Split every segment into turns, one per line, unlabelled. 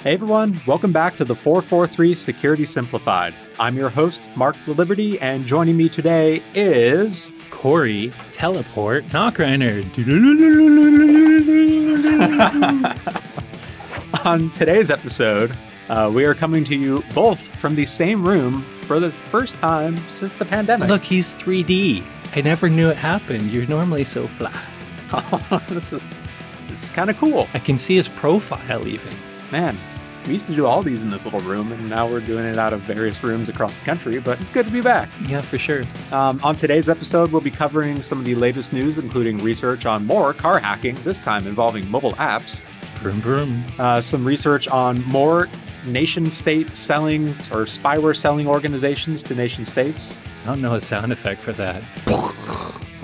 Hey everyone, welcome back to the 443 Security Simplified. I'm your host, Mark the Liberty, and joining me today is
Corey, teleport, Nachreiner.
On today's episode, uh, we are coming to you both from the same room for the first time since the pandemic.
Look, he's 3D. I never knew it happened. You're normally so flat.
this is this is kind of cool.
I can see his profile even.
Man, we used to do all these in this little room, and now we're doing it out of various rooms across the country, but it's good to be back.
Yeah, for sure.
Um, on today's episode, we'll be covering some of the latest news, including research on more car hacking, this time involving mobile apps,
Vroom vroom.
uh, some research on more nation state selling or spyware selling organizations to nation states,
I don't know a sound effect for that.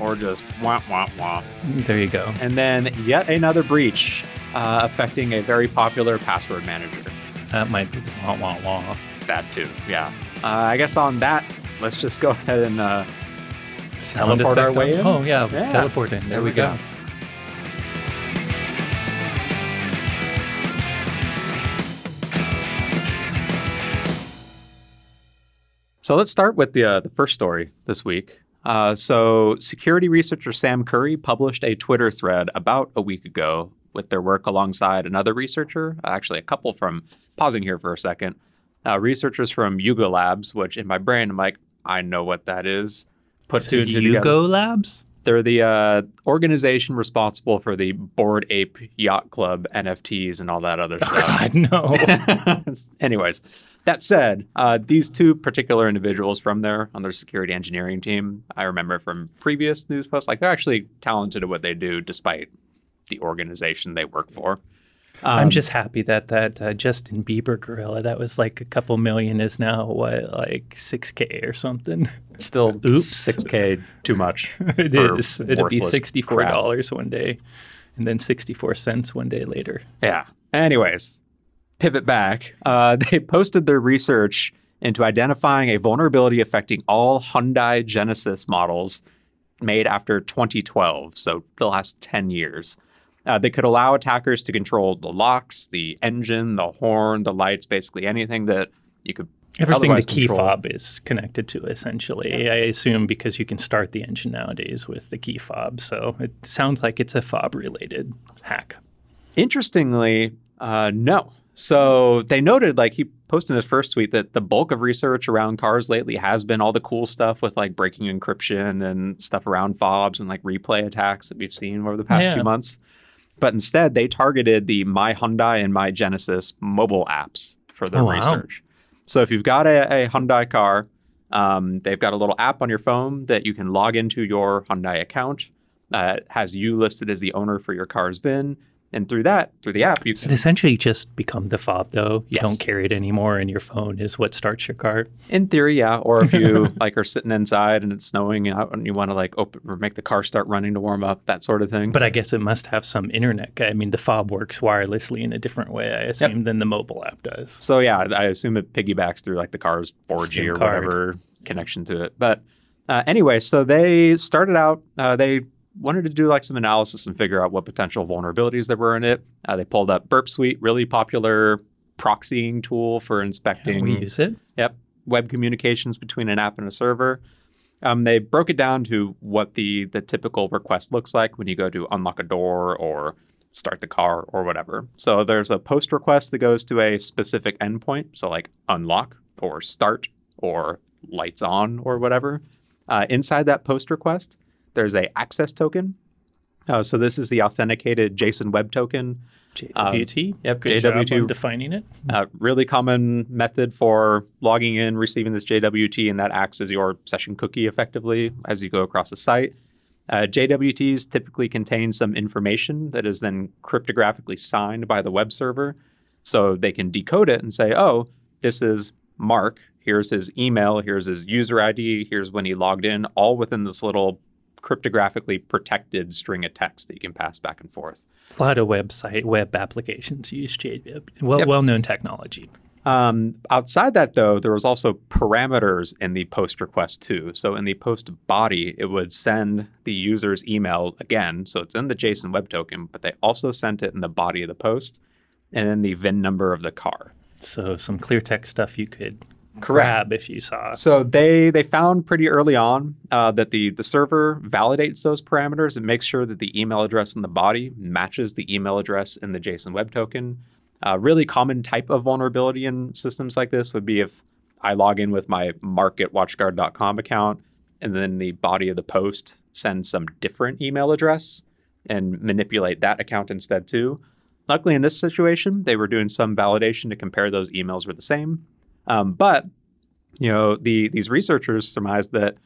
or just wah, wah, wah.
There you go.
And then yet another breach uh, affecting a very popular password manager.
That might be the wah wah wah.
That too, yeah. Uh, I guess on that, let's just go ahead and uh, Teleport our way in?
Oh, yeah,
Yeah.
teleport in. There, we go.
So let's start with the uh, the first story this week. Uh, so security researcher Sam Curry published a Twitter thread about a week ago with their work alongside another researcher, actually a couple from pausing here for a second, uh, researchers from Yuga Labs, which in my brain I'm like I know what that is. Put two and two together.
Yugo Labs?
They're the uh, organization responsible for the Bored Ape Yacht Club NFTs and all that other stuff.
God, no.
Anyways, that said, uh, these two particular individuals from there on their security engineering team, I remember from previous news posts, like they're actually talented at what they do despite the organization they work for.
I'm just happy that that uh, Justin Bieber gorilla that was like a couple million is now what like 6k or something.
Still,
Oops.
6K too much.
It
for.
It'll be sixty
four
dollars one day, and then sixty-four cents one day later.
Yeah. Anyways, pivot back. Uh, they posted their research into identifying a vulnerability affecting all Hyundai Genesis models made after 2012, so the last 10 years. Uh, they could allow attackers to control the locks, the engine, the horn, the lights, basically anything that you could
Everything the key
control.
fob is connected to, essentially. I assume because you can start the engine nowadays with the key fob, so it sounds like it's a fob-related hack.
Interestingly, uh, no. So they noted, like he posted in his first tweet, that the bulk of research around cars lately has been all the cool stuff with like breaking encryption and stuff around fobs and like replay attacks that we've seen over the past
Yeah.
few months. But instead, they targeted the My Hyundai and My Genesis mobile apps for their
Oh, wow.
research. So if you've got a, a Hyundai car, um, they've got a little app on your phone that you can log into your Hyundai account. Uh, it has you listed as the owner for your car's VIN. And through that, through the app, you
Does it
can,
essentially just become the fob, though? You
Yes.
don't carry it anymore, and your phone is what starts your car.
in theory, yeah. Or if you like are sitting inside and it's snowing and you want to like open or make the car start running to warm up, that sort of thing.
But I guess it must have some internet. I mean, the fob works wirelessly in a different way, I assume, than the mobile app does.
So yeah, I assume it piggybacks through like the car's 4G
SIM
or
card.
whatever connection to it. But uh, anyway, so they started out. Uh, they wanted to do like some analysis and figure out what potential vulnerabilities there were in it. Uh, they pulled up Burp Suite, really popular proxying tool for inspecting.
we use it.
Yep. Web communications between an app and a server. Um, they broke it down to what the the typical request looks like when you go to unlock a door or start the car or whatever. So there's a post request that goes to a specific endpoint, so like unlock or start or lights on or whatever. Uh, inside that post request, there's a access token. Uh, so this is the authenticated JSON Web Token.
JWT.
yep,
Good job
JWT.
on defining it.
Uh, really common method for logging in, receiving this JWT, and that acts as your session cookie effectively as you go across the site. Uh, JWTs typically contain some information that is then cryptographically signed by the web server. So they can decode it and say, oh, this is Mark. Here's his email. Here's his user ID. Here's when he logged in, all within this little cryptographically protected string of text that you can pass back and forth.
A lot of website web applications use JWT. Well,
Yep.
well-known technology.
Um, outside that, though, there was also parameters in the post request too. So in the post body, it would send the user's email again. So it's in the JSON Web Token, but they also sent it in the body of the post. and then the VIN number of the car.
So some clear text stuff you could grab if you saw.
So they they found pretty early on uh, that the the server validates those parameters and makes sure that the email address in the body matches the email address in the JSON Web Token. A really common type of vulnerability in systems like this would be if I log in with my mark at watchguard.com account and then the body of the post sends some different email address and manipulate that account instead too. Luckily, in this situation, they were doing some validation to compare those emails were the same. Um, but you know, the these researchers surmised that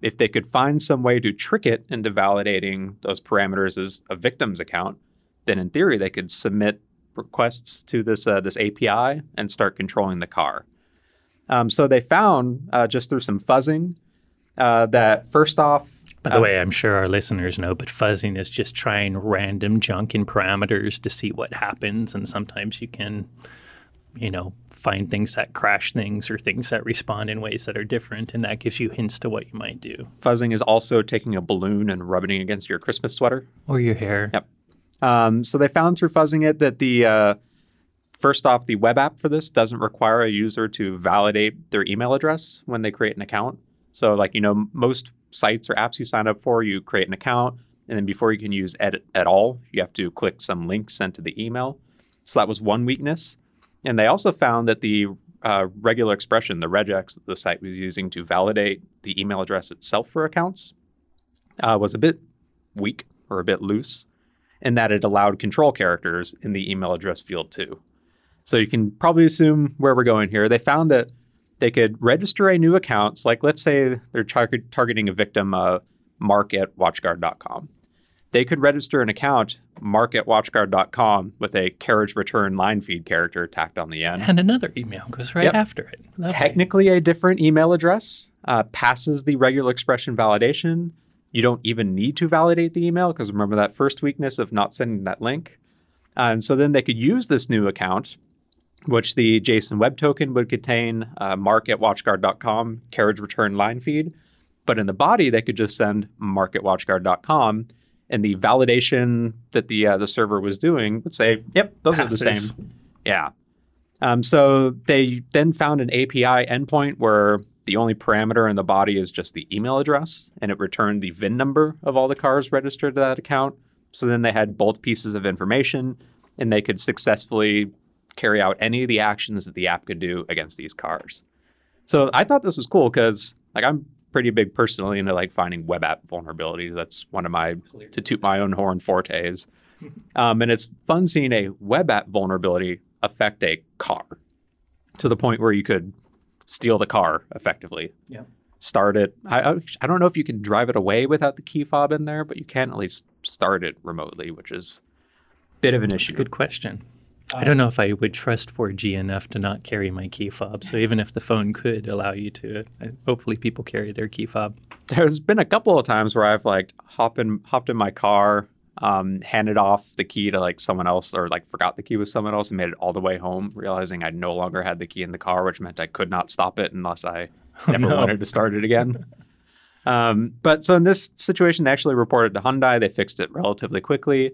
if they could find some way to trick it into validating those parameters as a victim's account, then in theory they could submit requests to this uh, this API and start controlling the car. Um, so they found uh, just through some fuzzing uh, that first off,
By the way, I'm sure our listeners know, but fuzzing is just trying random junk in parameters to see what happens. And sometimes you can, you know, find things that crash things or things that respond in ways that are different. And that gives you hints to what you might do.
fuzzing is also taking a balloon and rubbing it against your Christmas sweater.
Or your hair.
Yep. Um, so they found through fuzzing it that the uh, first off, the web app for this doesn't require a user to validate their email address when they create an account. So, like you know, most sites or apps you sign up for, you create an account, and then before you can use edit at all, you have to click some link sent to the email. So that was one weakness. And they also found that the uh, regular expression, the regex that the site was using to validate the email address itself for accounts, uh, was a bit weak or a bit loose and that it allowed control characters in the email address field too. So you can probably assume where we're going here. They found that they could register a new account. So like, let's say they're target- targeting a victim, uh, mark at watchguard.com. They could register an account, mark at watchguard.com, with a carriage return line feed character tacked on the end.
And another email goes right
Yep.
after it. Lovely.
Technically, a different email address uh, passes the regular expression validation. You don't even need to validate the email because remember that first weakness of not sending that link. Uh, and so then they could use this new account, which the JSON Web Token would contain uh, mark at watchguard.com carriage return line feed. But in the body, they could just send mark at watchguard.com. And the validation that the uh, the server was doing would say, "Yep, those are the same." Yeah. Um, so they then found an API endpoint where the only parameter in the body is just the email address, and it returned the VIN number of all the cars registered to that account. So then they had both pieces of information, and they could successfully carry out any of the actions that the app could do against these cars. So I thought this was cool because, like, I'm pretty big personally into like finding web app vulnerabilities. That's one of my to toot my own horn fortes. Um, and it's fun seeing a web app vulnerability affect a car to the point where you could steal the car effectively.
Yeah.
Start it. I, I I don't know if you can drive it away without the key fob in there, but you can at least start it remotely, which is a bit of an issue.
Good question. I don't know if I would trust 4G enough to not carry my key fob. So even if the phone could allow you to, hopefully people carry their key fob.
There's been a couple of times where I've like hop in, hopped in my car, um, handed off the key to like someone else, or like forgot the key with someone else, and made it all the way home, realizing I no longer had the key in the car, which meant I could not stop it unless I never
no.
wanted to start it again. um, but so in this situation, they actually reported to Hyundai. They fixed it relatively quickly,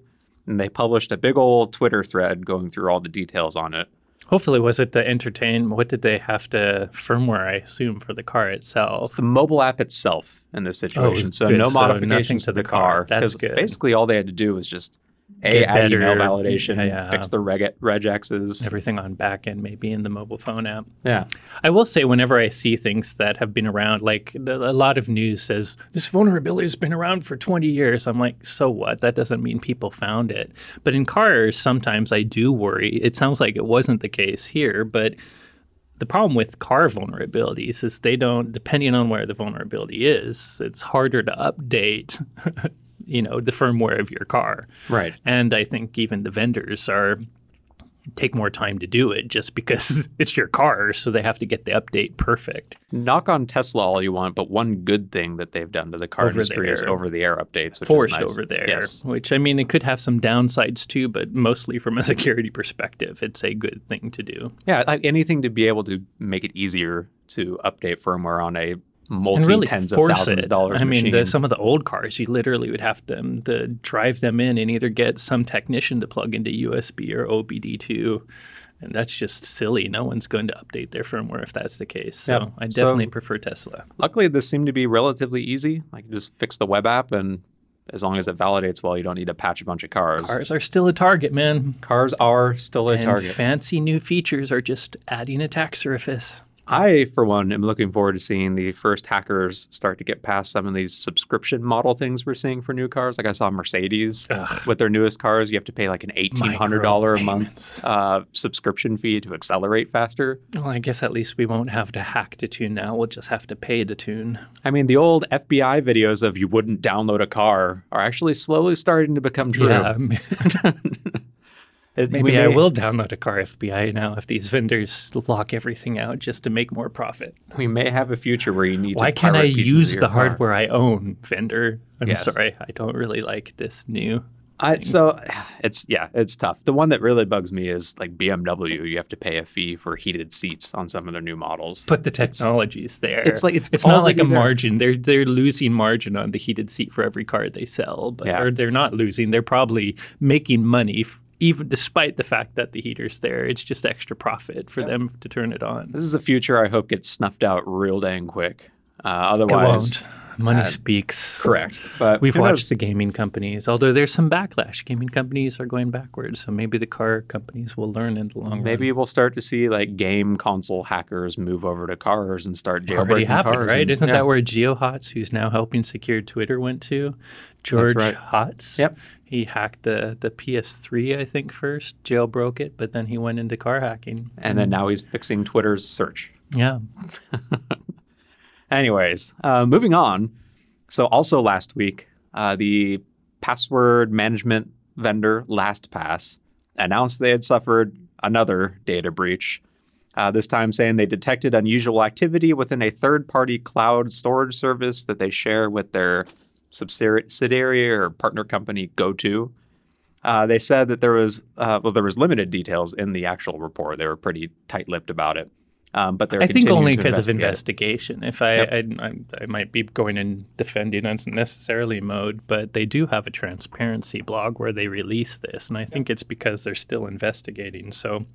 and they published a big old Twitter thread going through all the details on it.
Hopefully, was it the entertain? What did they have to firmware? I assume for the car itself.
the mobile app itself in this oh, situation. so
Oh, good.
no
So
modifications
to
to the
the car.
car.
That's good.
Basically, all they had to do was just a
Get
add email
better-
validation,
yeah.
fix the reg- regexes.
Everything on back end, maybe in the mobile phone app.
Yeah,
I will say, whenever I see things that have been around, like the, a lot of news says this vulnerability has been around for 20 years. I'm like, so what? That doesn't mean people found it. But in cars, sometimes I do worry. It sounds like it wasn't the case here, but the problem with car vulnerabilities is they don't, depending on where the vulnerability is, it's harder to update. You know the firmware of your car,
right.
and I think even the vendors are take more time to do it just because it's your car, so they have to get the update perfect.
Knock on Tesla all you want, but one good thing that they've done to the car
Over
industry is over-the-air updates, which
Forced
is nice.
over there,
Yes.
which I mean, it could have some downsides too, but mostly from a security perspective, it's a good thing to do.
Yeah, like anything to be able to make it easier to update firmware on a multi
really
tens of thousands of dollars.
I mean, the, some of the old cars, you literally would have to, to drive them in and either get some technician to plug into USB or OBD2. And that's just silly. No one's going to update their firmware if that's the case. So
Yeah.
I
So-
definitely prefer Tesla.
Luckily, this seemed to be relatively easy. Like you just fix the web app, and as long as it validates well, you don't need to patch a bunch of cars.
Cars are still a target, man.
Cars are still a
and
target.
fancy new features are just adding attack surface.
I, for one, am looking forward to seeing the first hackers start to get past some of these subscription model things we're seeing for new cars. Like I saw Mercedes
Ugh.
with their newest cars, you have to pay like an eighteen hundred dollar a month uh, subscription fee to accelerate faster.
Well, I guess at least we won't have to hack to tune now. We'll just have to pay to tune.
I mean, the old FBI videos of you wouldn't download a car are actually slowly starting to become true.
Yeah,
We
maybe I will download a car FBI now if these vendors lock everything out just to make more profit.
We may have a future where you need
Why
to.
can't I use the
car.
hardware I own, vendor? I'm
Yes.
sorry, I don't really like this new.
I, so it's yeah, it's tough. The one that really bugs me is like BMW. You have to pay a fee for heated seats on some of their new models.
But the technology's there.
it's like- it's
it's not like a margin. They're they're losing margin on the heated seat for every car they sell, but
Yeah.
or they're not losing. They're probably making money. f- Even despite the fact that the heater's there, it's just extra profit for them to turn it on.
this is a future I hope gets snuffed out real dang quick. Uh,
It
otherwise,
won't. Money speaks.
correct. But
We've watched
knows?
the gaming companies, although there's some backlash. Gaming companies are going backwards, so maybe the car companies will learn in the long run.
Maybe we'll start to see like game console hackers move over to cars and start jailbreaking
already happened,
cars.
right?
and-
Isn't
yeah.
that where GeoHots, who's now helping secure Twitter, went to? George
right.
Hotz.
Yep.
He hacked the the PS3, I think, first, jailbroke it, but then he went into car hacking.
And then now he's fixing Twitter's search.
Yeah.
Anyways, uh, moving on. So, also last week, uh, the password management vendor LastPass announced they had suffered another data breach. Uh, this time, saying they detected unusual activity within a third-party cloud storage service that they share with their subsidiary or partner company GoTo. Uh, they said that there was uh, well, there was limited details in the actual report. They were pretty tight-lipped about it. Um, but they're
I think only because of investigation. If I,
Yep.
I, I, I might be going in defending unnecessarily mode, but they do have a transparency blog where they release this, and I think it's because they're still investigating. So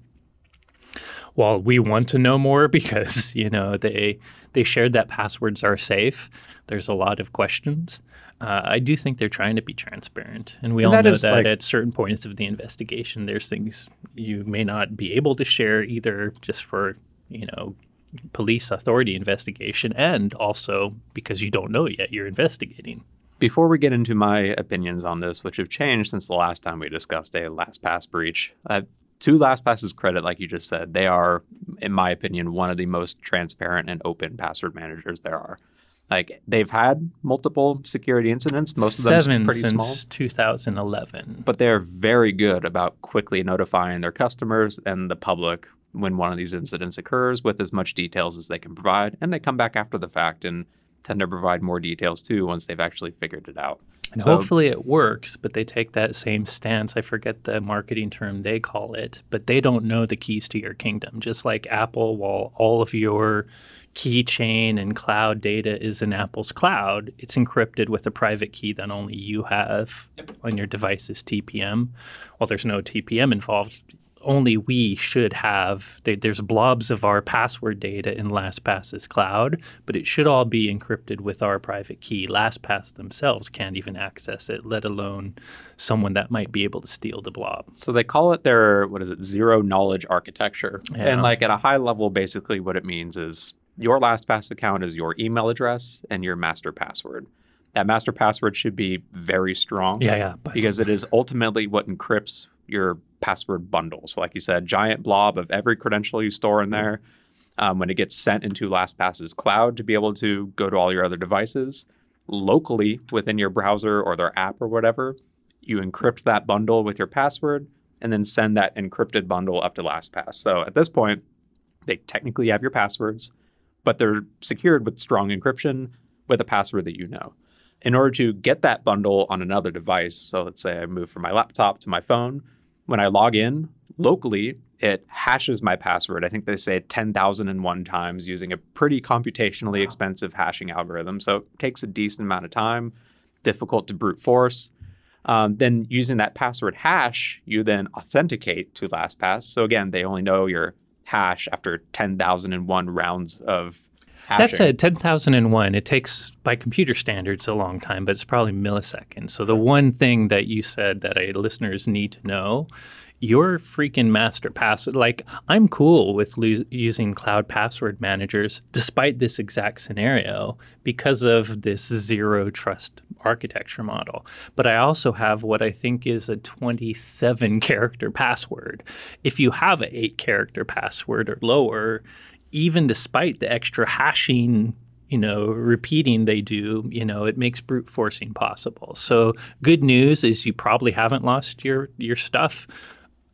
while we want to know more because you know they they shared that passwords are safe, there's a lot of questions. Uh, I do think they're trying to be transparent, and we
And
all
that
know that
like-
at certain points of the investigation, there's things you may not be able to share either just for you know police authority investigation, and also because you don't know yet, you're investigating.
Before we get into my opinions on this, which have changed since the last time we discussed a LastPass breach, uh, to LastPass's credit, like you just said, they are, in my opinion, one of the most transparent and open password managers there are. Like they've had multiple security incidents, most of them
Seven
pretty
since
small,
2011.
but they're very good about quickly notifying their customers and the public when one of these incidents occurs with as much details as they can provide, and they come back after the fact and tend to provide more details too once they've actually figured it out.
And
So-
hopefully it works, but they take that same stance. I forget the marketing term they call it, but they don't know the keys to your kingdom. Just like Apple, while all of your keychain and cloud data is in Apple's cloud, it's encrypted with a private key that only you have on your device's TPM. Well, there's no TPM involved, only we should have. There's blobs of our password data in LastPass's cloud, but it should all be encrypted with our private key. LastPass themselves can't even access it, let alone someone that might be able to steal the blob.
So they call it their what is it zero knowledge architecture,
Yeah.
and like at a high level, basically what it means is your LastPass account is your email address and your master password. That master password should be very strong.
Yeah, yeah. But
because it is ultimately what encrypts your password bundle. So, like you said, giant blob of every credential you store in there. Um, when it gets sent into LastPass's cloud to be able to go to all your other devices locally within your browser or their app or whatever, you encrypt that bundle with your password and then send that encrypted bundle up to LastPass. So at this point, they technically have your passwords, but they're secured with strong encryption with a password that you know. In order to get that bundle on another device, so let's say I move from my laptop to my phone, when I log in, locally, it hashes my password. I think they say 10,001 times using a pretty computationally wow. expensive hashing algorithm. So it takes a decent amount of time, difficult to brute force. Um, then using that password hash, you then authenticate to LastPass. So again, they only know your hash after 10,001 rounds of hashing.
That's a 10,001. It takes, by computer standards, a long time, but it's probably milliseconds. So the one thing that you said that a listeners need to know your freaking master password. Like, I'm cool with lo- using cloud password managers despite this exact scenario because of this zero trust architecture model. But I also have what I think is a 27 character password. If you have an eight character password or lower, even despite the extra hashing you know, repeating they do, you know, it makes brute forcing possible. So good news is you probably haven't lost your your stuff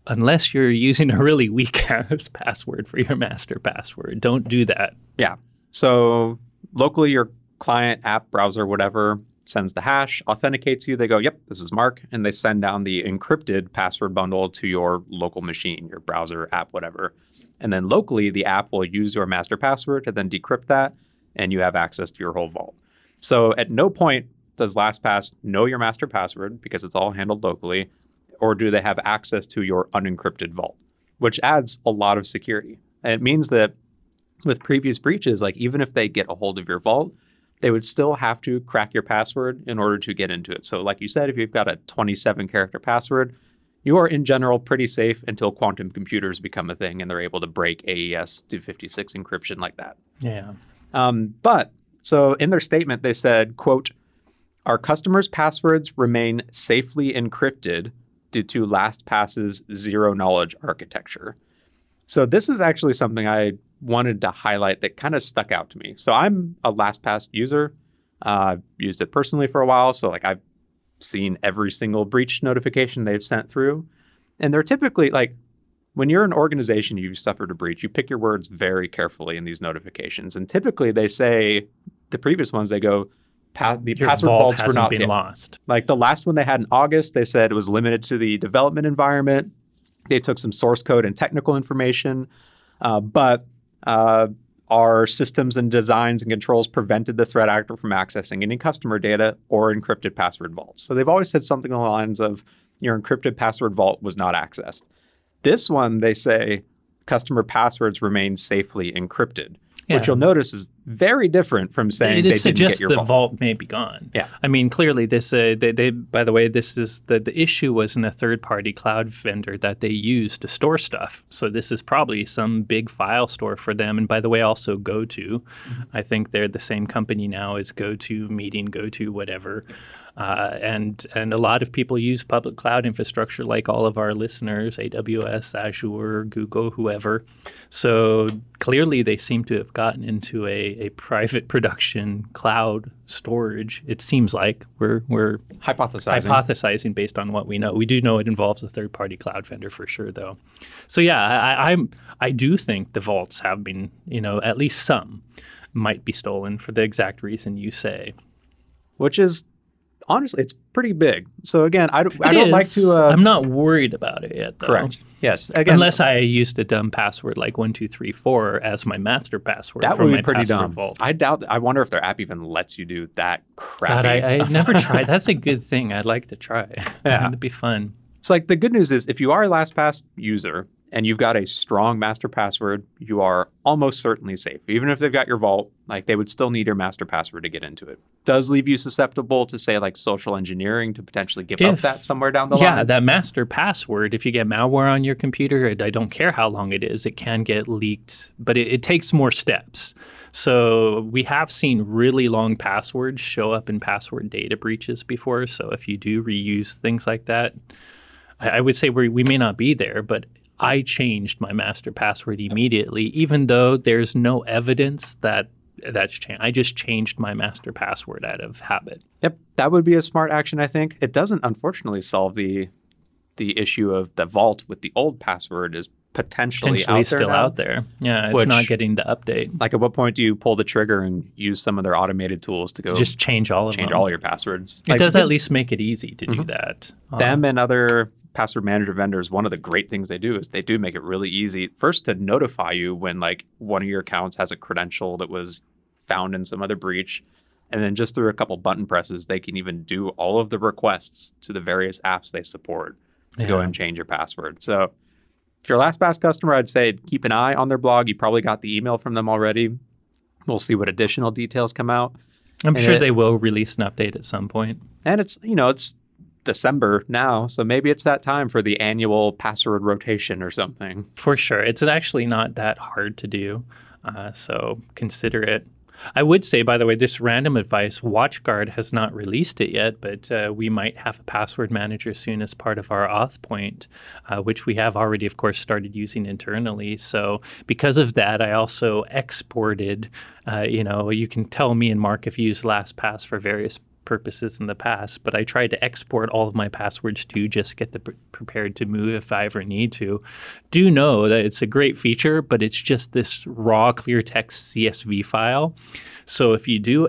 unless you're using a really weak ass password for your master password. Don't do that.
Yeah. So locally, your client, app, browser, whatever, sends the hash, authenticates you. They go, yep, this is Mark. And they send down the encrypted password bundle to your local machine, your browser, app, whatever. And then locally, the app will use your master password to then decrypt that, and you have access to your whole vault. So at no point does LastPass know your master password because it's all handled locally or do they have access to your unencrypted vault, which adds a lot of security. And it means that with previous breaches, like even if they get a hold of your vault, they would still have to crack your password in order to get into it. So, like you said, if you've got a 27 character password, you are in general pretty safe until quantum computers become a thing and they're able to break AES 256 encryption like that.
Yeah.
Um, but so in their statement, they said, quote, our customers' passwords remain safely encrypted due to LastPass's zero knowledge architecture. So this is actually something I wanted to highlight that kind of stuck out to me. So I'm a LastPass user. Uh, I've used it personally for a while. So like I've seen every single breach notification they've sent through. And they're typically like when you're an organization you've suffered a breach, you pick your words very carefully in these notifications. And typically they say the previous ones they go pa- the
Your
password
vault
vaults were not
been
yet.
lost.
Like the last one they had in August, they said it was limited to the development environment. They took some source code and technical information, uh, but uh, our systems and designs and controls prevented the threat actor from accessing any customer data or encrypted password vaults. So they've always said something along the lines of your encrypted password vault was not accessed. This one, they say customer passwords remain safely encrypted yeah. which you'll notice is very different from saying
it
they
suggests
didn't get
your
the
vault. vault may be gone.
Yeah,
I mean clearly this. Uh, they, they, by the way, this is the the issue was in a third party cloud vendor that they use to store stuff. So this is probably some big file store for them. And by the way, also GoTo. Mm-hmm. I think they're the same company now as GoTo Meeting, GoTo whatever. Uh, and and a lot of people use public cloud infrastructure, like all of our listeners, AWS, Azure, Google, whoever. So clearly, they seem to have gotten into a, a private production cloud storage. It seems like we're we're
hypothesizing
hypothesizing based on what we know. We do know it involves a third party cloud vendor for sure, though. So yeah, I, I'm I do think the vaults have been, you know, at least some might be stolen for the exact reason you say.
Which is honestly, it's pretty big. So again, I, I don't like to. Uh,
I'm not worried about it yet. Though.
Correct. Yes. Again,
unless I used a dumb password like one two three four as my master password.
That would be pretty
dumb.
Vault. I doubt. I wonder if their app even lets you do that crap.
God, I, I never tried. That's a good thing. I'd like to try. Yeah, it'd be fun.
So, like, the good news is, if you are a LastPass user and you've got a strong master password, you are almost certainly safe. Even if they've got your vault, like they would still need your master password to get into it. Does leave you susceptible to say like social engineering to potentially give if, up that somewhere down the
yeah,
line.
Yeah, that master password. If you get malware on your computer, I don't care how long it is, it can get leaked, but it, it takes more steps. So we have seen really long passwords show up in password data breaches before. So if you do reuse things like that, I would say we we may not be there, but I changed my master password immediately, even though there's no evidence that that's changed. I just changed my master password out of habit.
Yep, that would be a smart action. I think it doesn't, unfortunately, solve the the issue of the vault with the old password is potentially,
potentially
out
still
now.
out there. Yeah, it's
Which-
not getting the update.
Like, at what point do you pull the trigger and use some of their automated tools to go
Just change all of
change
them.
all your passwords?
it
Like,
does at least make it easy to do that. Uh,
them and other password manager vendors one of the great things they do is they do make it really easy first to notify you when like one of your accounts has a credential that was found in some other breach and then just through a couple button presses they can even do all of the requests to the various apps they support to go and change your password so if you're a LastPass customer, I'd say keep an eye on their blog. You probably got the email from them already. We'll see what additional details come out.
I'm
and
sure
it-
they will release an update at some point.
And it's, you know, it's December now, so maybe it's that time for the annual password rotation or something.
For sure. It's actually not that hard to do. Uh, so consider it. I would say, by the way, this random advice, WatchGuard has not released it yet, but uh, we might have a password manager soon as part of our AuthPoint, uh, which we have already, of course, started using internally. So because of that, I also exported, uh, you know, you can tell me and Mark if you use LastPass for various purposes in the past, but I tried to export all of my passwords to just get the pre- prepared to move if I ever need to. Do know that it's a great feature, but it's just this raw clear text CSV file. So if you do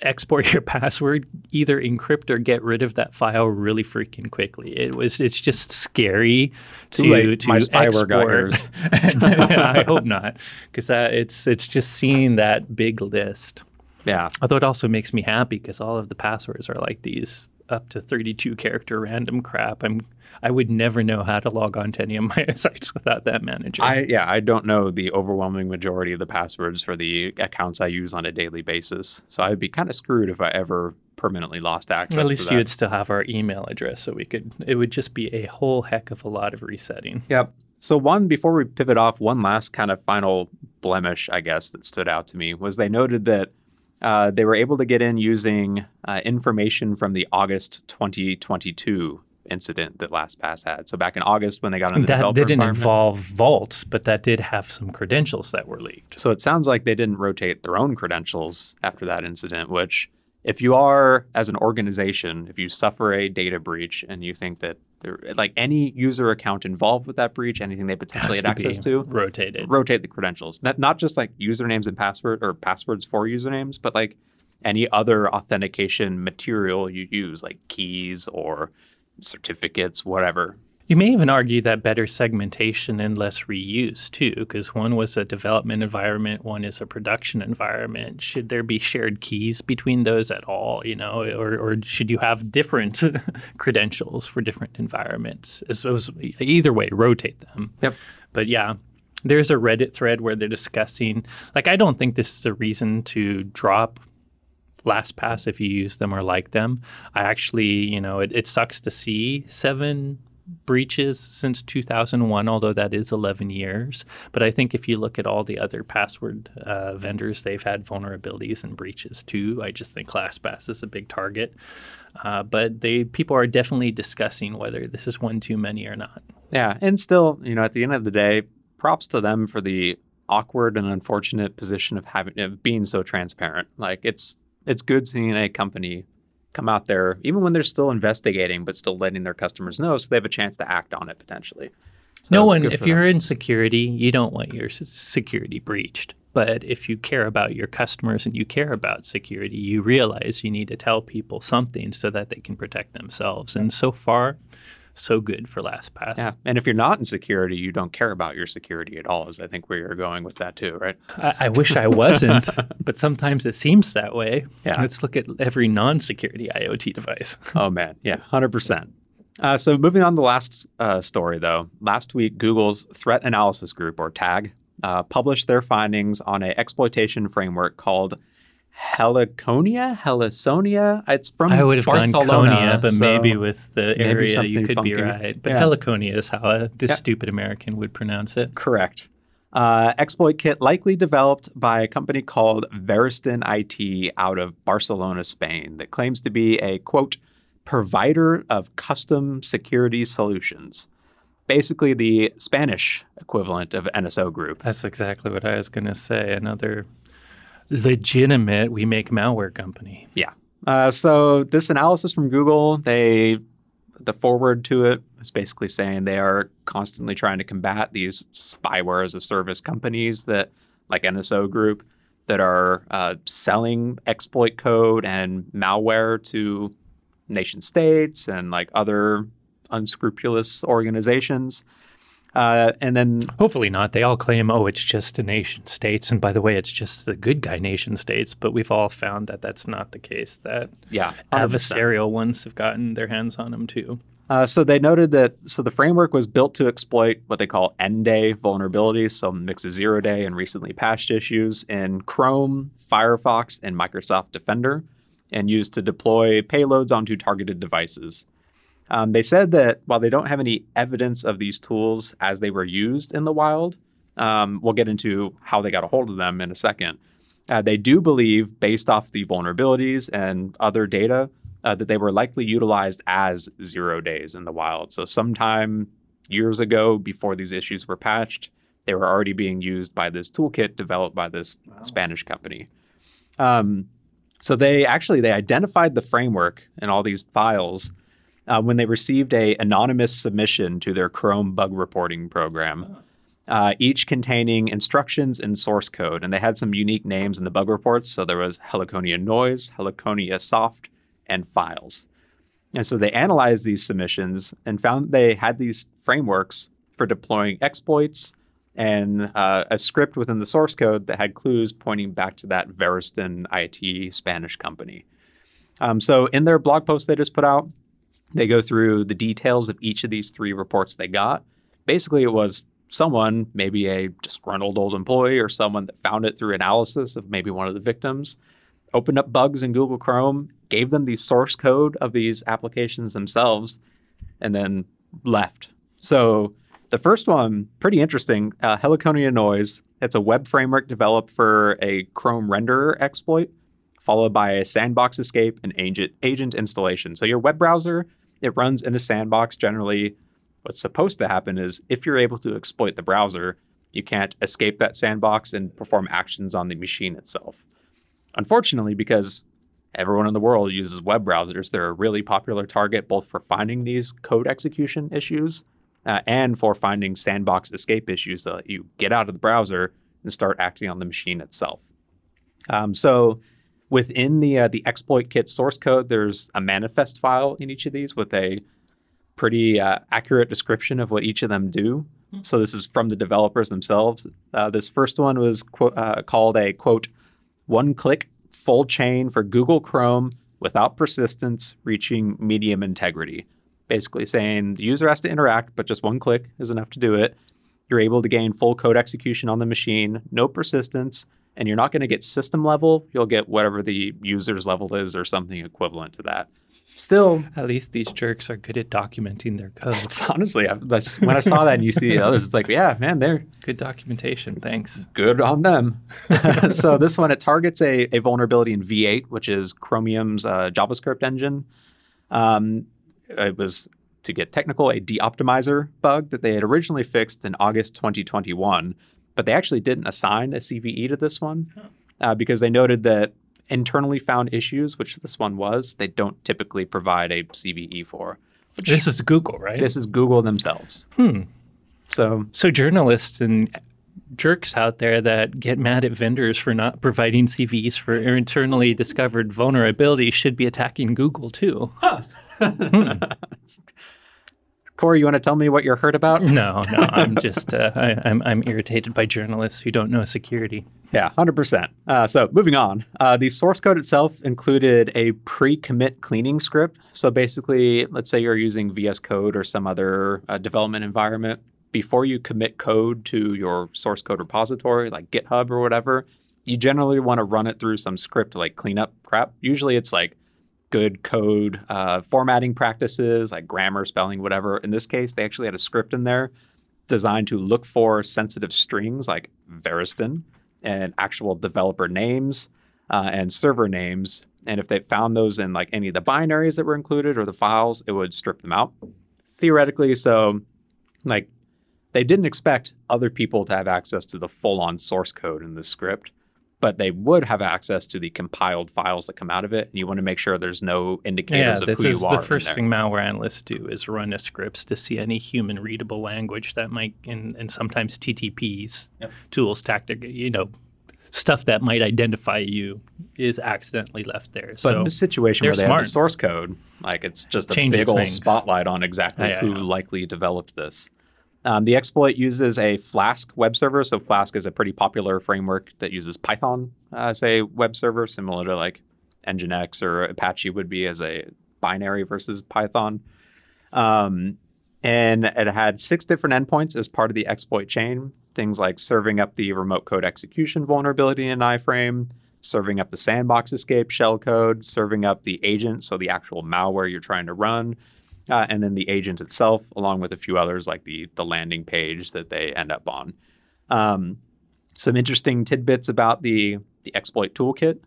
export your password, either encrypt or get rid of that file really freaking quickly. It was it's just scary
Too
to
late.
to
My
export. I hope not, because it's it's just seeing that big list.
Yeah.
Although it also makes me happy because all of the passwords are like these up to 32 character random crap. I'm I would never know how to log on to any of my sites without that manager.
I yeah, I don't know the overwhelming majority of the passwords for the accounts I use on a daily basis. So I'd be kind of screwed if I ever permanently lost access
At
to
least
that.
you would still have our email address, so we could. It would just be a whole heck of a lot of resetting.
Yep. So one before we pivot off, one last kind of final blemish, I guess, that stood out to me was they noted that uh, they were able to get in using uh, information from the August 2022 incident that LastPass had. So back in August when they got in the
That didn't involve vaults, but that did have some credentials that were leaked.
So it sounds like they didn't rotate their own credentials after that incident, which if you are as an organization, if you suffer a data breach and you think that there like any user account involved with that breach, anything they potentially had access to,
rotated.
rotate the credentials. Not not just like usernames and password or passwords for usernames, but like any other authentication material you use, like keys or certificates, whatever.
You may even argue that better segmentation and less reuse too, because one was a development environment, one is a production environment. Should there be shared keys between those at all? You know, or, or should you have different credentials for different environments? Either way, rotate them.
Yep.
But yeah, there's a Reddit thread where they're discussing. Like, I don't think this is a reason to drop LastPass if you use them or like them. I actually, you know, it, it sucks to see seven breaches since 2001, although that is 11 years. But I think if you look at all the other password uh, vendors, they've had vulnerabilities and breaches too. I just think LastPass is a big target. Uh, but they people are definitely discussing whether this is one too many or not.
Yeah, and still, you know, at the end of the day, props to them for the awkward and unfortunate position of having of being so transparent. Like it's it's good seeing a company come out there, even when they're still investigating, but still letting their customers know, so they have a chance to act on it potentially. So
no one, if you're
them.
in security, you don't want your security breached. But if you care about your customers and you care about security, you realize you need to tell people something so that they can protect themselves. And so far, so good for LastPass.
yeah, and if you're not in security, you don't care about your security at all. Is I think where you're going with that too, right?
I, I wish I wasn't, but sometimes it seems that way.
Yeah.
Let's look at every non-security IoT device.
Oh man, yeah, hundred percent. Uh, so moving on to the last uh, story, though. Last week, Google's Threat Analysis Group, or TAG, uh, published their findings on a exploitation framework called Heliconia. Helisonia. It's from
I would have gone
Barcelona,
but
so-
maybe with the
maybe
area you could be right. But
Yeah.
Heliconia is how uh, this
Yeah.
stupid American would pronounce it.
Correct. Uh, exploit kit likely developed by a company called Variston IT out of Barcelona, Spain, that claims to be a quote provider of custom security solutions. Basically, the Spanish equivalent of NSO Group.
That's exactly what I was going to say. Another legitimate we make malware company.
Yeah. Uh, so this analysis from Google, they the forward to it is basically saying they are constantly trying to combat these spyware as a service companies that, like NSO Group, that are uh, selling exploit code and malware to nation states and like other unscrupulous organizations. Uh, and then
Hopefully not. They all claim, oh, it's just the nation states. And by the way, it's just the good guy nation states. But we've all found that that's not the case, that
yeah, 100%.
adversarial ones have gotten their hands on them too.
Uh, so they noted that so the framework was built to exploit what they call end-day vulnerabilities, so mix of zero-day and recently patched issues in Chrome, Firefox, and Microsoft Defender, and used to deploy payloads onto targeted devices. Um, they said that while they don't have any evidence of these tools as they were used in the wild, um, we'll get into how they got a hold of them in a second. Uh, they do believe, based off the vulnerabilities and other data, uh, that they were likely utilized as zero days in the wild. So, sometime years ago, before these issues were patched, they were already being used by this toolkit developed by this wow. Spanish company. Um, so they actually they identified the framework and all these files uh, when they received a anonymous submission to their Chrome bug reporting program, uh, each containing instructions and source code. And they had some unique names in the bug reports. So there was Heliconia Noise, Heliconia Soft, and Files. And so they analyzed these submissions and found they had these frameworks for deploying exploits and uh, a script within the source code that had clues pointing back to that Variston IT Spanish company. Um, so in their blog post they just put out, they go through the details of each of these three reports they got. Basically, it was someone, maybe a disgruntled old employee or someone that found it through analysis of maybe one of the victims, opened up bugs in Google Chrome, gave them the source code of these applications themselves, and then left. So the first one, pretty interesting. Uh, Heliconia Noise. It's a web framework developed for a Chrome renderer exploit, followed by a sandbox escape and agent, agent installation. So your web browser it runs in a sandbox. Generally, what's supposed to happen is if you're able to exploit the browser, you can't escape that sandbox and perform actions on the machine itself. Unfortunately, because everyone in the world uses web browsers, they're a really popular target both for finding these code execution issues uh, and for finding sandbox escape issues that let you get out of the browser and start acting on the machine itself. Um, so Within the uh, the exploit kit source code, there's a manifest file in each of these with a pretty uh, accurate description of what each of them do. Mm-hmm. So this is from the developers themselves. Uh, this first one was qu- uh, called a quote one click full chain for Google Chrome without persistence, reaching medium integrity. Basically saying the user has to interact, but just one click is enough to do it. You're able to gain full code execution on the machine, no persistence, and you're not going to get system level. You'll get whatever the user's level is or something equivalent to that. Still,
at least these jerks are good at documenting their code.
It's honestly, that's, when I saw that and you see the others, it's like, yeah, man, they're
good documentation. Thanks.
Good on them. so this one it targets a, a vulnerability in V8, which is Chromium's uh, JavaScript engine. Um, it was to get technical, a deoptimizer bug that they had originally fixed in August 2021 but they actually didn't assign a CVE to this one uh, because they noted that internally found issues, which this one was, they don't typically provide a CVE for.
This is Google, right?
This is Google themselves.
Hmm.
So,
so journalists and jerks out there that get mad at vendors for not providing CVEs for internally discovered vulnerabilities should be attacking Google too. Huh.
hmm. Corey, you want to tell me what you're hurt about?
No, no, I'm just uh, I, am I'm, I'm irritated by journalists who don't know security.
Yeah, hundred uh, percent. So moving on, uh, the source code itself included a pre-commit cleaning script. So basically, let's say you're using VS Code or some other uh, development environment. Before you commit code to your source code repository, like GitHub or whatever, you generally want to run it through some script to like clean up crap. Usually, it's like good code uh, formatting practices, like grammar, spelling, whatever. In this case, they actually had a script in there designed to look for sensitive strings like Variston and actual developer names uh, and server names. And if they found those in like any of the binaries that were included or the files, it would strip them out. Theoretically, so like they didn't expect other people to have access to the full on source code in this script. But they would have access to the compiled files that come out of it. And you want to make sure there's no
Yeah,
indicators of
this
who you are.
the first thing malware analysts do is run a scripts to see any human readable language that might, and, and sometimes TTPs,
Yep.
tools, tactic, you know, stuff that might identify you is accidentally left there.
But
so
in this situation where they have
smart.
the source code, like it's just a
Changes
big old
things.
spotlight on exactly
Yeah, yeah,
who
yeah.
likely developed this. Um, the exploit uses a Flask web server. So Flask is a pretty popular framework that uses Python as a web server, similar to like Nginx or Apache would be as a binary versus Python. Um, and it had six different endpoints as part of the exploit chain. Things like serving up the remote code execution vulnerability in iframe, serving up the sandbox escape shellcode, serving up the agent, so the actual malware you're trying to run, uh, and then the agent itself, along with a few others like the the landing page that they end up on. Um, some interesting tidbits about the the exploit toolkit.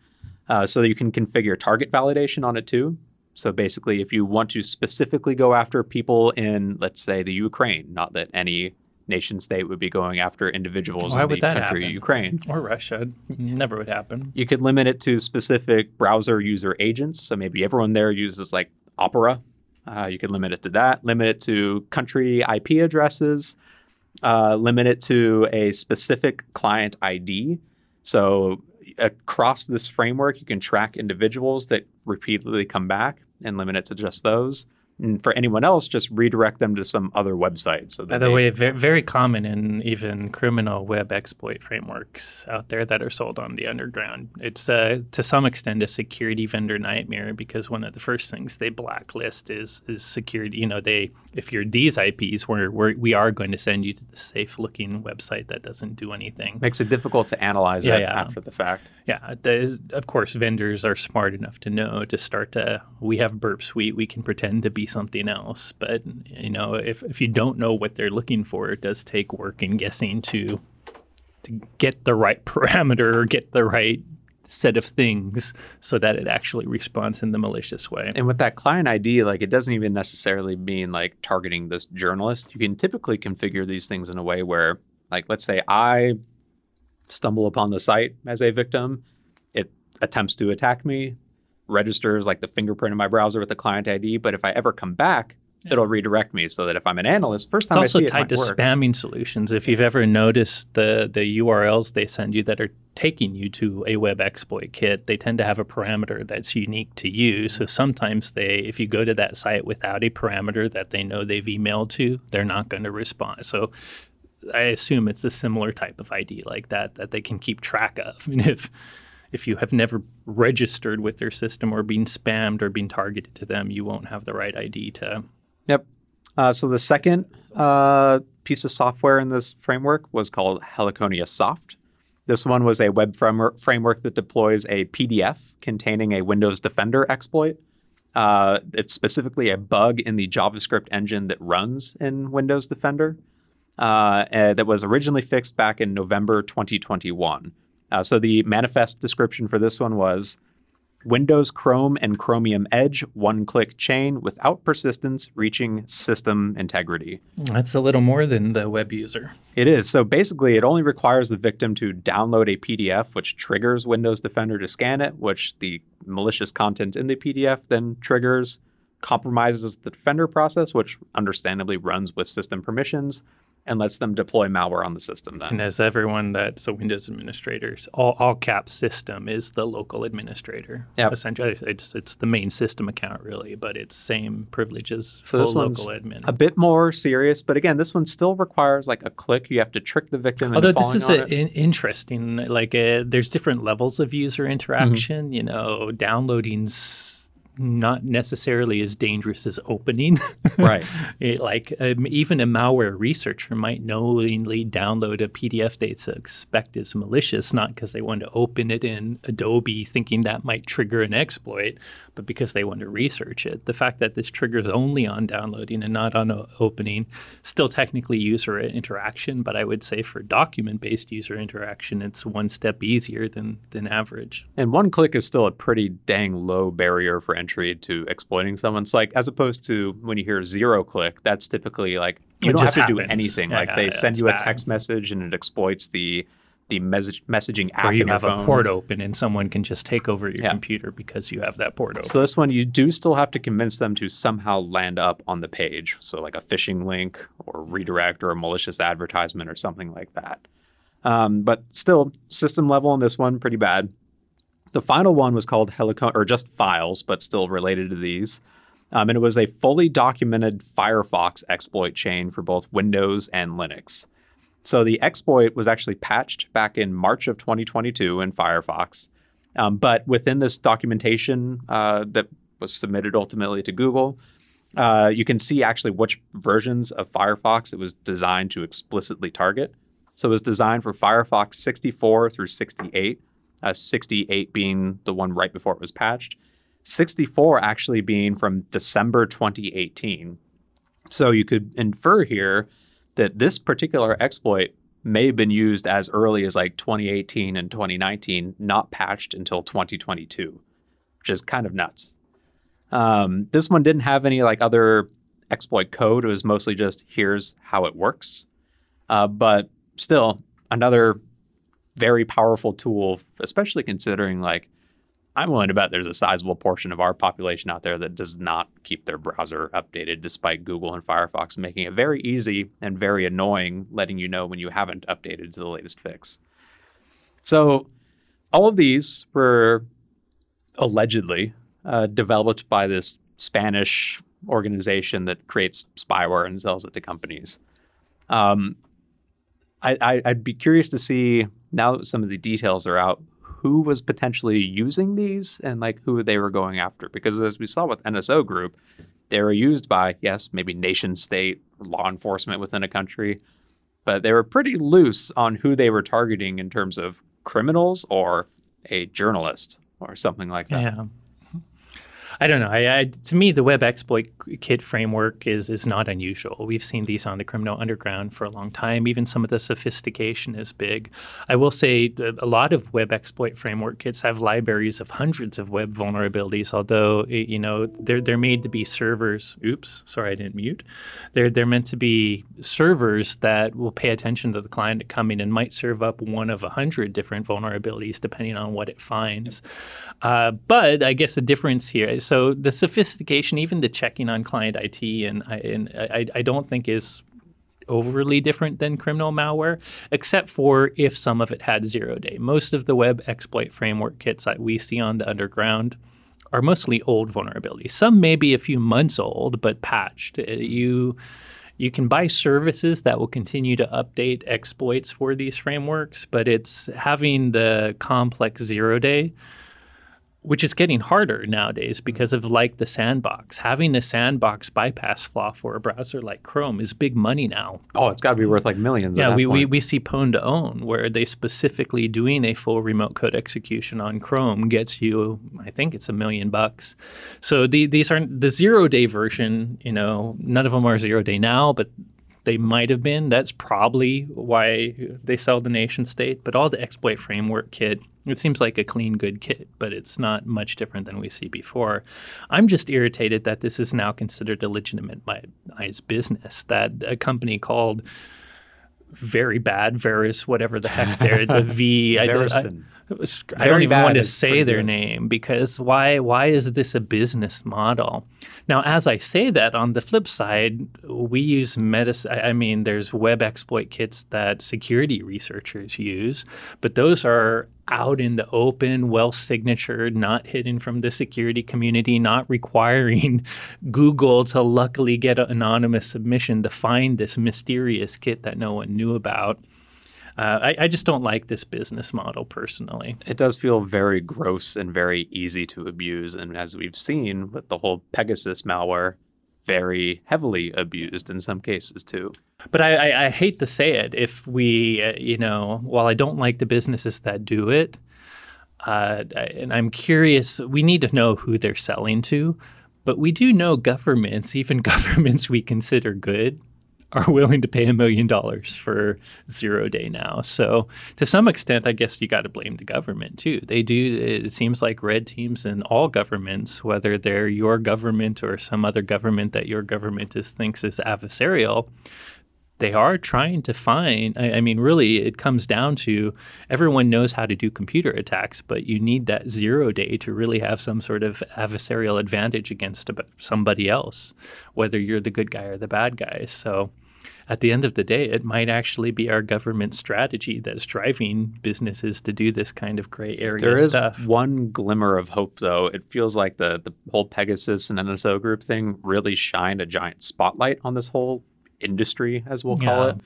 Uh, so you can configure target validation on it too. So basically, if you want to specifically go after people in, let's say, the Ukraine, not that any nation state would be going after individuals
Why
in the
would that
country
happen?
Ukraine,
or Russia never would happen.
you could limit it to specific browser user agents. So maybe everyone there uses like Opera. Uh, you could limit it to that. Limit it to country IP addresses. Uh, limit it to a specific client ID. So across this framework, you can track individuals that repeatedly come back and limit it to just those. And for anyone else, just redirect them to some other website. So that
By the
they-
way, very, very common in even criminal web exploit frameworks out there that are sold on the underground. It's uh, to some extent a security vendor nightmare because one of the first things they blacklist is is security. You know, they if you're these IPs, we're, we're we are going to send you to the safe looking website that doesn't do anything.
makes it difficult to analyze
Yeah, yeah.
after the fact.
Yeah, the, of course, vendors are smart enough to know to start to. We have Burp Suite. We can pretend to be something else, but you know, if if you don't know what they're looking for, it does take work and guessing to to get the right parameter or get the right set of things so that it actually responds in the malicious way.
And with that client ID, like it doesn't even necessarily mean like targeting this journalist. You can typically configure these things in a way where, like, let's say I stumble upon the site as a victim, it attempts to attack me, registers like the fingerprint in my browser with the client ID. But if I ever come back, it'll redirect me so that if I'm an analyst, first
It's
time
also
I see it,
it's
also tied
to
work.
spamming solutions. If you've ever noticed the the URLs they send you that are taking you to a web exploit kit, they tend to have a parameter that's unique to you. So mm-hmm. sometimes they, if you go to that site without a parameter that they know they've emailed to, they're not going to respond. So I assume it's a similar type of ID like that that they can keep track of. And if if you have never registered with their system or been spammed or been targeted to them, you won't have the right ID to
Yep. Uh, so the second uh, piece of software in this framework was called Heliconia Soft. This one was a web framework, that deploys a PDF containing a Windows Defender exploit. Uh, it's specifically a bug in the JavaScript engine that runs in Windows Defender uh, uh, that was originally fixed back in November 2021. Uh, so the manifest description for this one was Windows Chrome and Chromium Edge one click chain without persistence reaching system integrity.
That's a little more than the web user.
It is. So basically, it only requires the victim to download a PDF, which triggers Windows Defender to scan it, which the malicious content in the PDF then triggers, compromises the Defender process, which understandably runs with system permissions, and lets them deploy malware on the system then.
And as everyone that's a Windows administrator, all, all caps system is the local administrator.
Yep.
Essentially, it's, it's the main system account, really, but it's same privileges
So this one's
local admin.
a bit more serious, but again, this one still requires like a click. You have to trick the victim.
Although this is a, in, interesting, like uh, there's different levels of user interaction.
Mm-hmm.
You know, downloading's not necessarily as dangerous as opening.
Right.
It, like um, even a malware researcher might knowingly download a PDF they suspect is malicious, not because they want to open it in Adobe thinking that might trigger an exploit, but because they want to research it. The fact that this triggers only on downloading and not on opening, still technically user interaction, but I would say for document-based user interaction, it's one step easier than than average.
And one click is still a pretty dang low barrier for entry to exploiting someone. It's like as opposed to when you hear zero click, that's typically like you
It
don't have to do anything.
Yeah,
like
yeah,
they
yeah,
send you a text message and it exploits the the mes- messaging app.
Or you have a port open and someone can just take over your
Yeah.
computer because you have that port open.
So this one, you do still have to convince them to somehow land up on the page. So like a phishing link or redirect or a malicious advertisement or something like that. Um, but still, system level on this one, pretty bad. The final one was called Helicon, or just files, but still related to these. Um, and it was a fully documented Firefox exploit chain for both Windows and Linux. So the exploit was actually patched back in March of 2022 in Firefox. Um, but within this documentation uh, that was submitted ultimately to Google, uh, you can see actually which versions of Firefox it was designed to explicitly target. So it was designed for Firefox 64 through 68, uh, 68 being the one right before it was patched, 64 actually being from December 2018. So you could infer here that this particular exploit may have been used as early as like 2018 and 2019, not patched until 2022, which is kind of nuts. Um, this one didn't have any like other exploit code. It was mostly just here's how it works. Uh, but still, another very powerful tool, especially considering like I'm willing to bet there's a sizable portion of our population out there that does not keep their browser updated, despite Google and Firefox making it very easy and very annoying, letting you know when you haven't updated to the latest fix. So, all of these were allegedly uh, developed by this Spanish organization that creates spyware and sells it to companies. Um, I, I'd be curious to see now that some of the details are out who was potentially using these and like who they were going after. Because as we saw with NSO Group, they were used by, yes, maybe nation state law enforcement within a country, but they were pretty loose on who they were targeting in terms of criminals or a journalist or something like that.
Yeah. I don't know. I, I, to me, the web exploit kit framework is is not unusual. We've seen these on the criminal underground for a long time. Even some of the sophistication is big. I will say a lot of web exploit framework kits have libraries of hundreds of web vulnerabilities. Although you know they're they're made to be servers. Oops, sorry, I didn't mute. They're they're meant to be servers that will pay attention to the client coming and might serve up one of a hundred different vulnerabilities depending on what it finds. Uh, but I guess the difference here is so the sophistication, even the checking on client IT, and I, and I, I don't think is overly different than criminal malware, except for if some of it had zero day. Most of the web exploit framework kits that we see on the underground are mostly old vulnerabilities. Some may be a few months old, but patched. Uh, You you can buy services that will continue to update exploits for these frameworks, but it's having the complex zero day which is getting harder nowadays mm-hmm. because of like the sandbox. Having a sandbox bypass flaw for a browser like Chrome is big money now.
Oh, it's got to be worth like millions.
Yeah, we, we, we see Pwn2Own, where they specifically doing a full remote code execution on Chrome gets you, I think it's a million bucks. So the, these aren't the zero day version, you know, none of them are zero day now, but they might have been. That's probably why they sell the nation state. But all the exploit framework kit, it seems like a clean, good kit, but it's not much different than we see before. I'm just irritated that this is now considered a legitimized business. That a company called very bad Verus, whatever the heck they're the V. I, I,
Variston.
I don't even want to say their
good.
name because why why is this a business model? Now, as I say that, on the flip side, we use Metis. I I mean, there's web exploit kits that security researchers use, but those are out in the open, well signatured, not hidden from the security community, not requiring Google to luckily get an anonymous submission to find this mysterious kit that no one knew about. Uh, I, I just don't like this business model personally.
it does feel very gross and very easy to abuse. And as we've seen with the whole Pegasus malware, very heavily abused in some cases too.
But I, I, I hate to say it. If we, uh, you know, while I don't like the businesses that do it, uh, and I'm curious, we need to know who they're selling to. But we do know governments, even governments we consider good, are willing to pay a million dollars for zero day now. So to some extent, I guess you got to blame the government too. They do. It seems like red teams in all governments, whether they're your government or some other government that your government is thinks is adversarial, they are trying to find. I, I, mean, really, it comes down to everyone knows how to do computer attacks, but you need that zero day to really have some sort of adversarial advantage against somebody else, whether you're the good guy or the bad guy. So at the end of the day, it might actually be our government strategy that's driving businesses to do this kind of gray area
there is
stuff.
One glimmer of hope, though. It feels like the the whole Pegasus and NSO group thing really shined a giant spotlight on this whole industry, as we'll call yeah. it.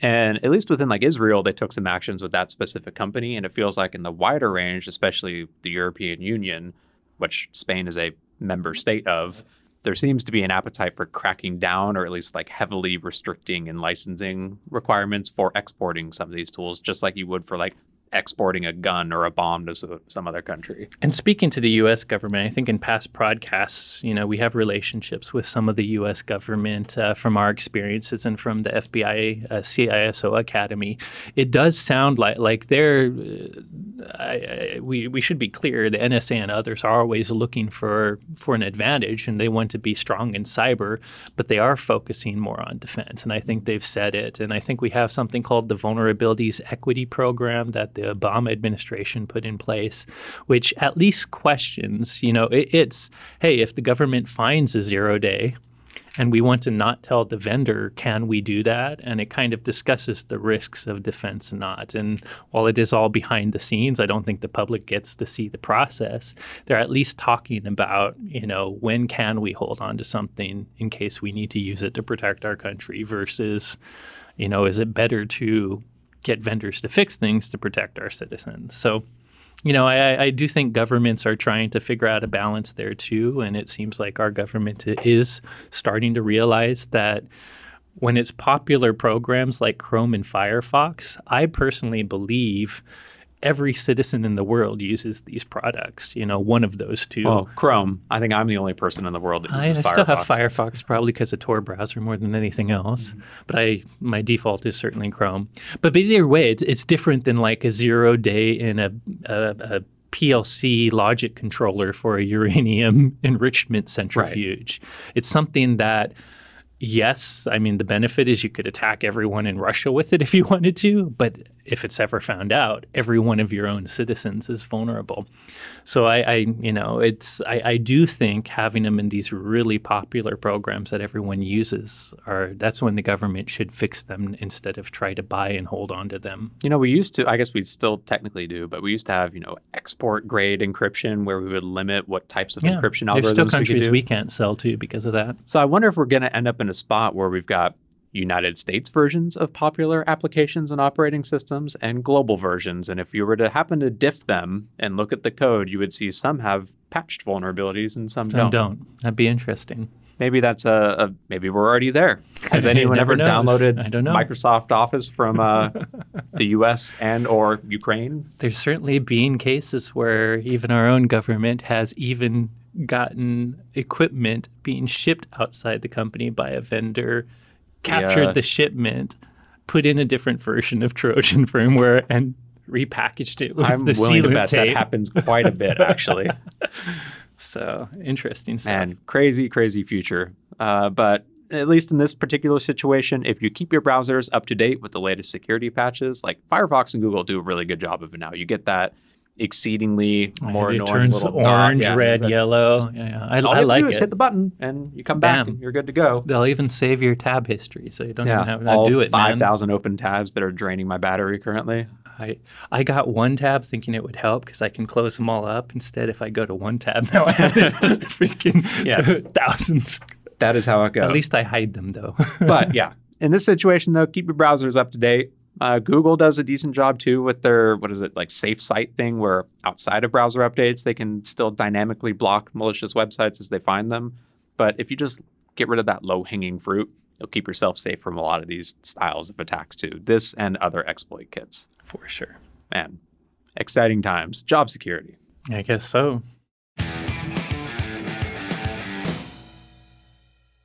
And at least within like Israel, they took some actions with that specific company. And it feels like in the wider range, especially the European Union, which Spain is a member state of, there seems to be an appetite for cracking down or at least like heavily restricting and licensing requirements for exporting some of these tools, just like you would for like exporting a gun or a bomb to some other country.
And speaking to the U.S. government, I think in past podcasts, you know, we have relationships with some of the U.S. government uh, from our experiences and from the FBI uh, CISO Academy. It does sound like like they're. Uh, I, I, we we should be clear. The NSA and others are always looking for for an advantage, and they want to be strong in cyber, but they are focusing more on defense. And I think they've said it. And I think we have something called the Vulnerabilities Equity Program that the Obama administration put in place, which at least questions, you know, it, it's, hey, if the government finds a zero day, and we want to not tell the vendor, can we do that? And it kind of discusses the risks of defense not. And while it is all behind the scenes, I don't think the public gets to see the process. They're at least talking about, you know, when can we hold on to something in case we need to use it to protect our country versus, you know, is it better to get vendors to fix things to protect our citizens. So, you know, I, I, do think governments are trying to figure out a balance there too. And it seems like our government is starting to realize that when it's popular programs like Chrome and Firefox, I personally believe every citizen in the world uses these products. You know, one of those two.
Well, Chrome. I think I'm the only person in the world that uses
I, I
Firefox.
still have Firefox, probably because of Tor browser more than anything else. Mm-hmm. But I, my default is certainly Chrome. But either way, it's it's different than like a zero day in a, a, a PLC logic controller for a uranium enrichment centrifuge. Right. It's something that yes, I mean, the benefit is you could attack everyone in Russia with it if you wanted to, but if it's ever found out, every one of your own citizens is vulnerable. So I, I you know, it's I, I, do think having them in these really popular programs that everyone uses are that's when the government should fix them instead of try to buy and hold on to them.
You know, we used to I guess we still technically do, but we used to have, you know, export grade encryption where we would limit what types of yeah, encryption algorithms
there's still countries
we,
we can't sell to because of that.
So I wonder if we're going to end up in a spot where we've got United States versions of popular applications and operating systems and global versions. And if you were to happen to diff them and look at the code, you would see some have patched vulnerabilities and some,
some
don't.
don't. That'd be interesting.
Maybe that's a, a maybe we're already there. Has anyone ever knows. downloaded I don't know. Microsoft Office from uh, the U.S. and or Ukraine?
There's certainly been cases where even our own government has even gotten equipment being shipped outside the company by a vendor captured yeah. the shipment, put in a different version of Trojan firmware, and repackaged it with
I'm
the
willing
to
bet
tape.
that happens quite a bit, actually.
so interesting stuff.
And crazy, crazy future. Uh, but at least in this particular situation, if you keep your browsers up to date with the latest security patches, like Firefox and Google do a really good job of it now. You get that exceedingly more
it
annoying
turns
little
orange,
dot.
red, yeah, yellow. Yeah, yeah. I,
all
I
you
like
do
it.
is hit the button and you come back Bam. and you're good to go.
They'll even save your tab history, so you don't
yeah,
even have to
all
do it.
Five thousand open tabs that are draining my battery currently.
I I got one tab thinking it would help because I can close them all up. Instead, if I go to one tab, now I have this freaking yes. thousands.
That is how it goes.
At least I hide them though.
but yeah, in this situation though, keep your browsers up to date. Uh, Google does a decent job too with their what is it like safe site thing, where outside of browser updates they can still dynamically block malicious websites as they find them. But if you just get rid of that low hanging fruit, you'll keep yourself safe from a lot of these styles of attacks too. This and other exploit kits
for sure.
Man, exciting times. Job security.
I guess so.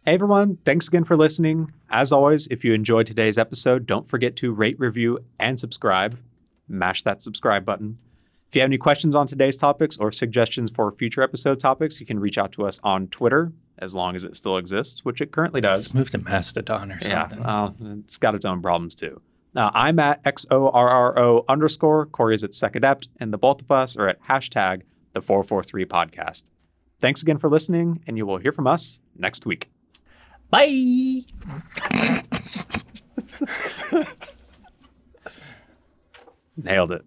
Hey everyone, thanks again for listening. As always, if you enjoyed today's episode, don't forget to rate, review, and subscribe. Mash that subscribe button. If you have any questions on today's topics or suggestions for future episode topics, you can reach out to us on Twitter as long as it still exists, which it currently does.
Let's move to Mastodon or
Yeah,
something.
uh, it's got its own problems too. Uh, I'm at XORRO underscore. Corey is at SecAdept, and the both of us are at hashtag the 443 podcast. Thanks again for listening, and you will hear from us next week.
Bye.
Nailed it.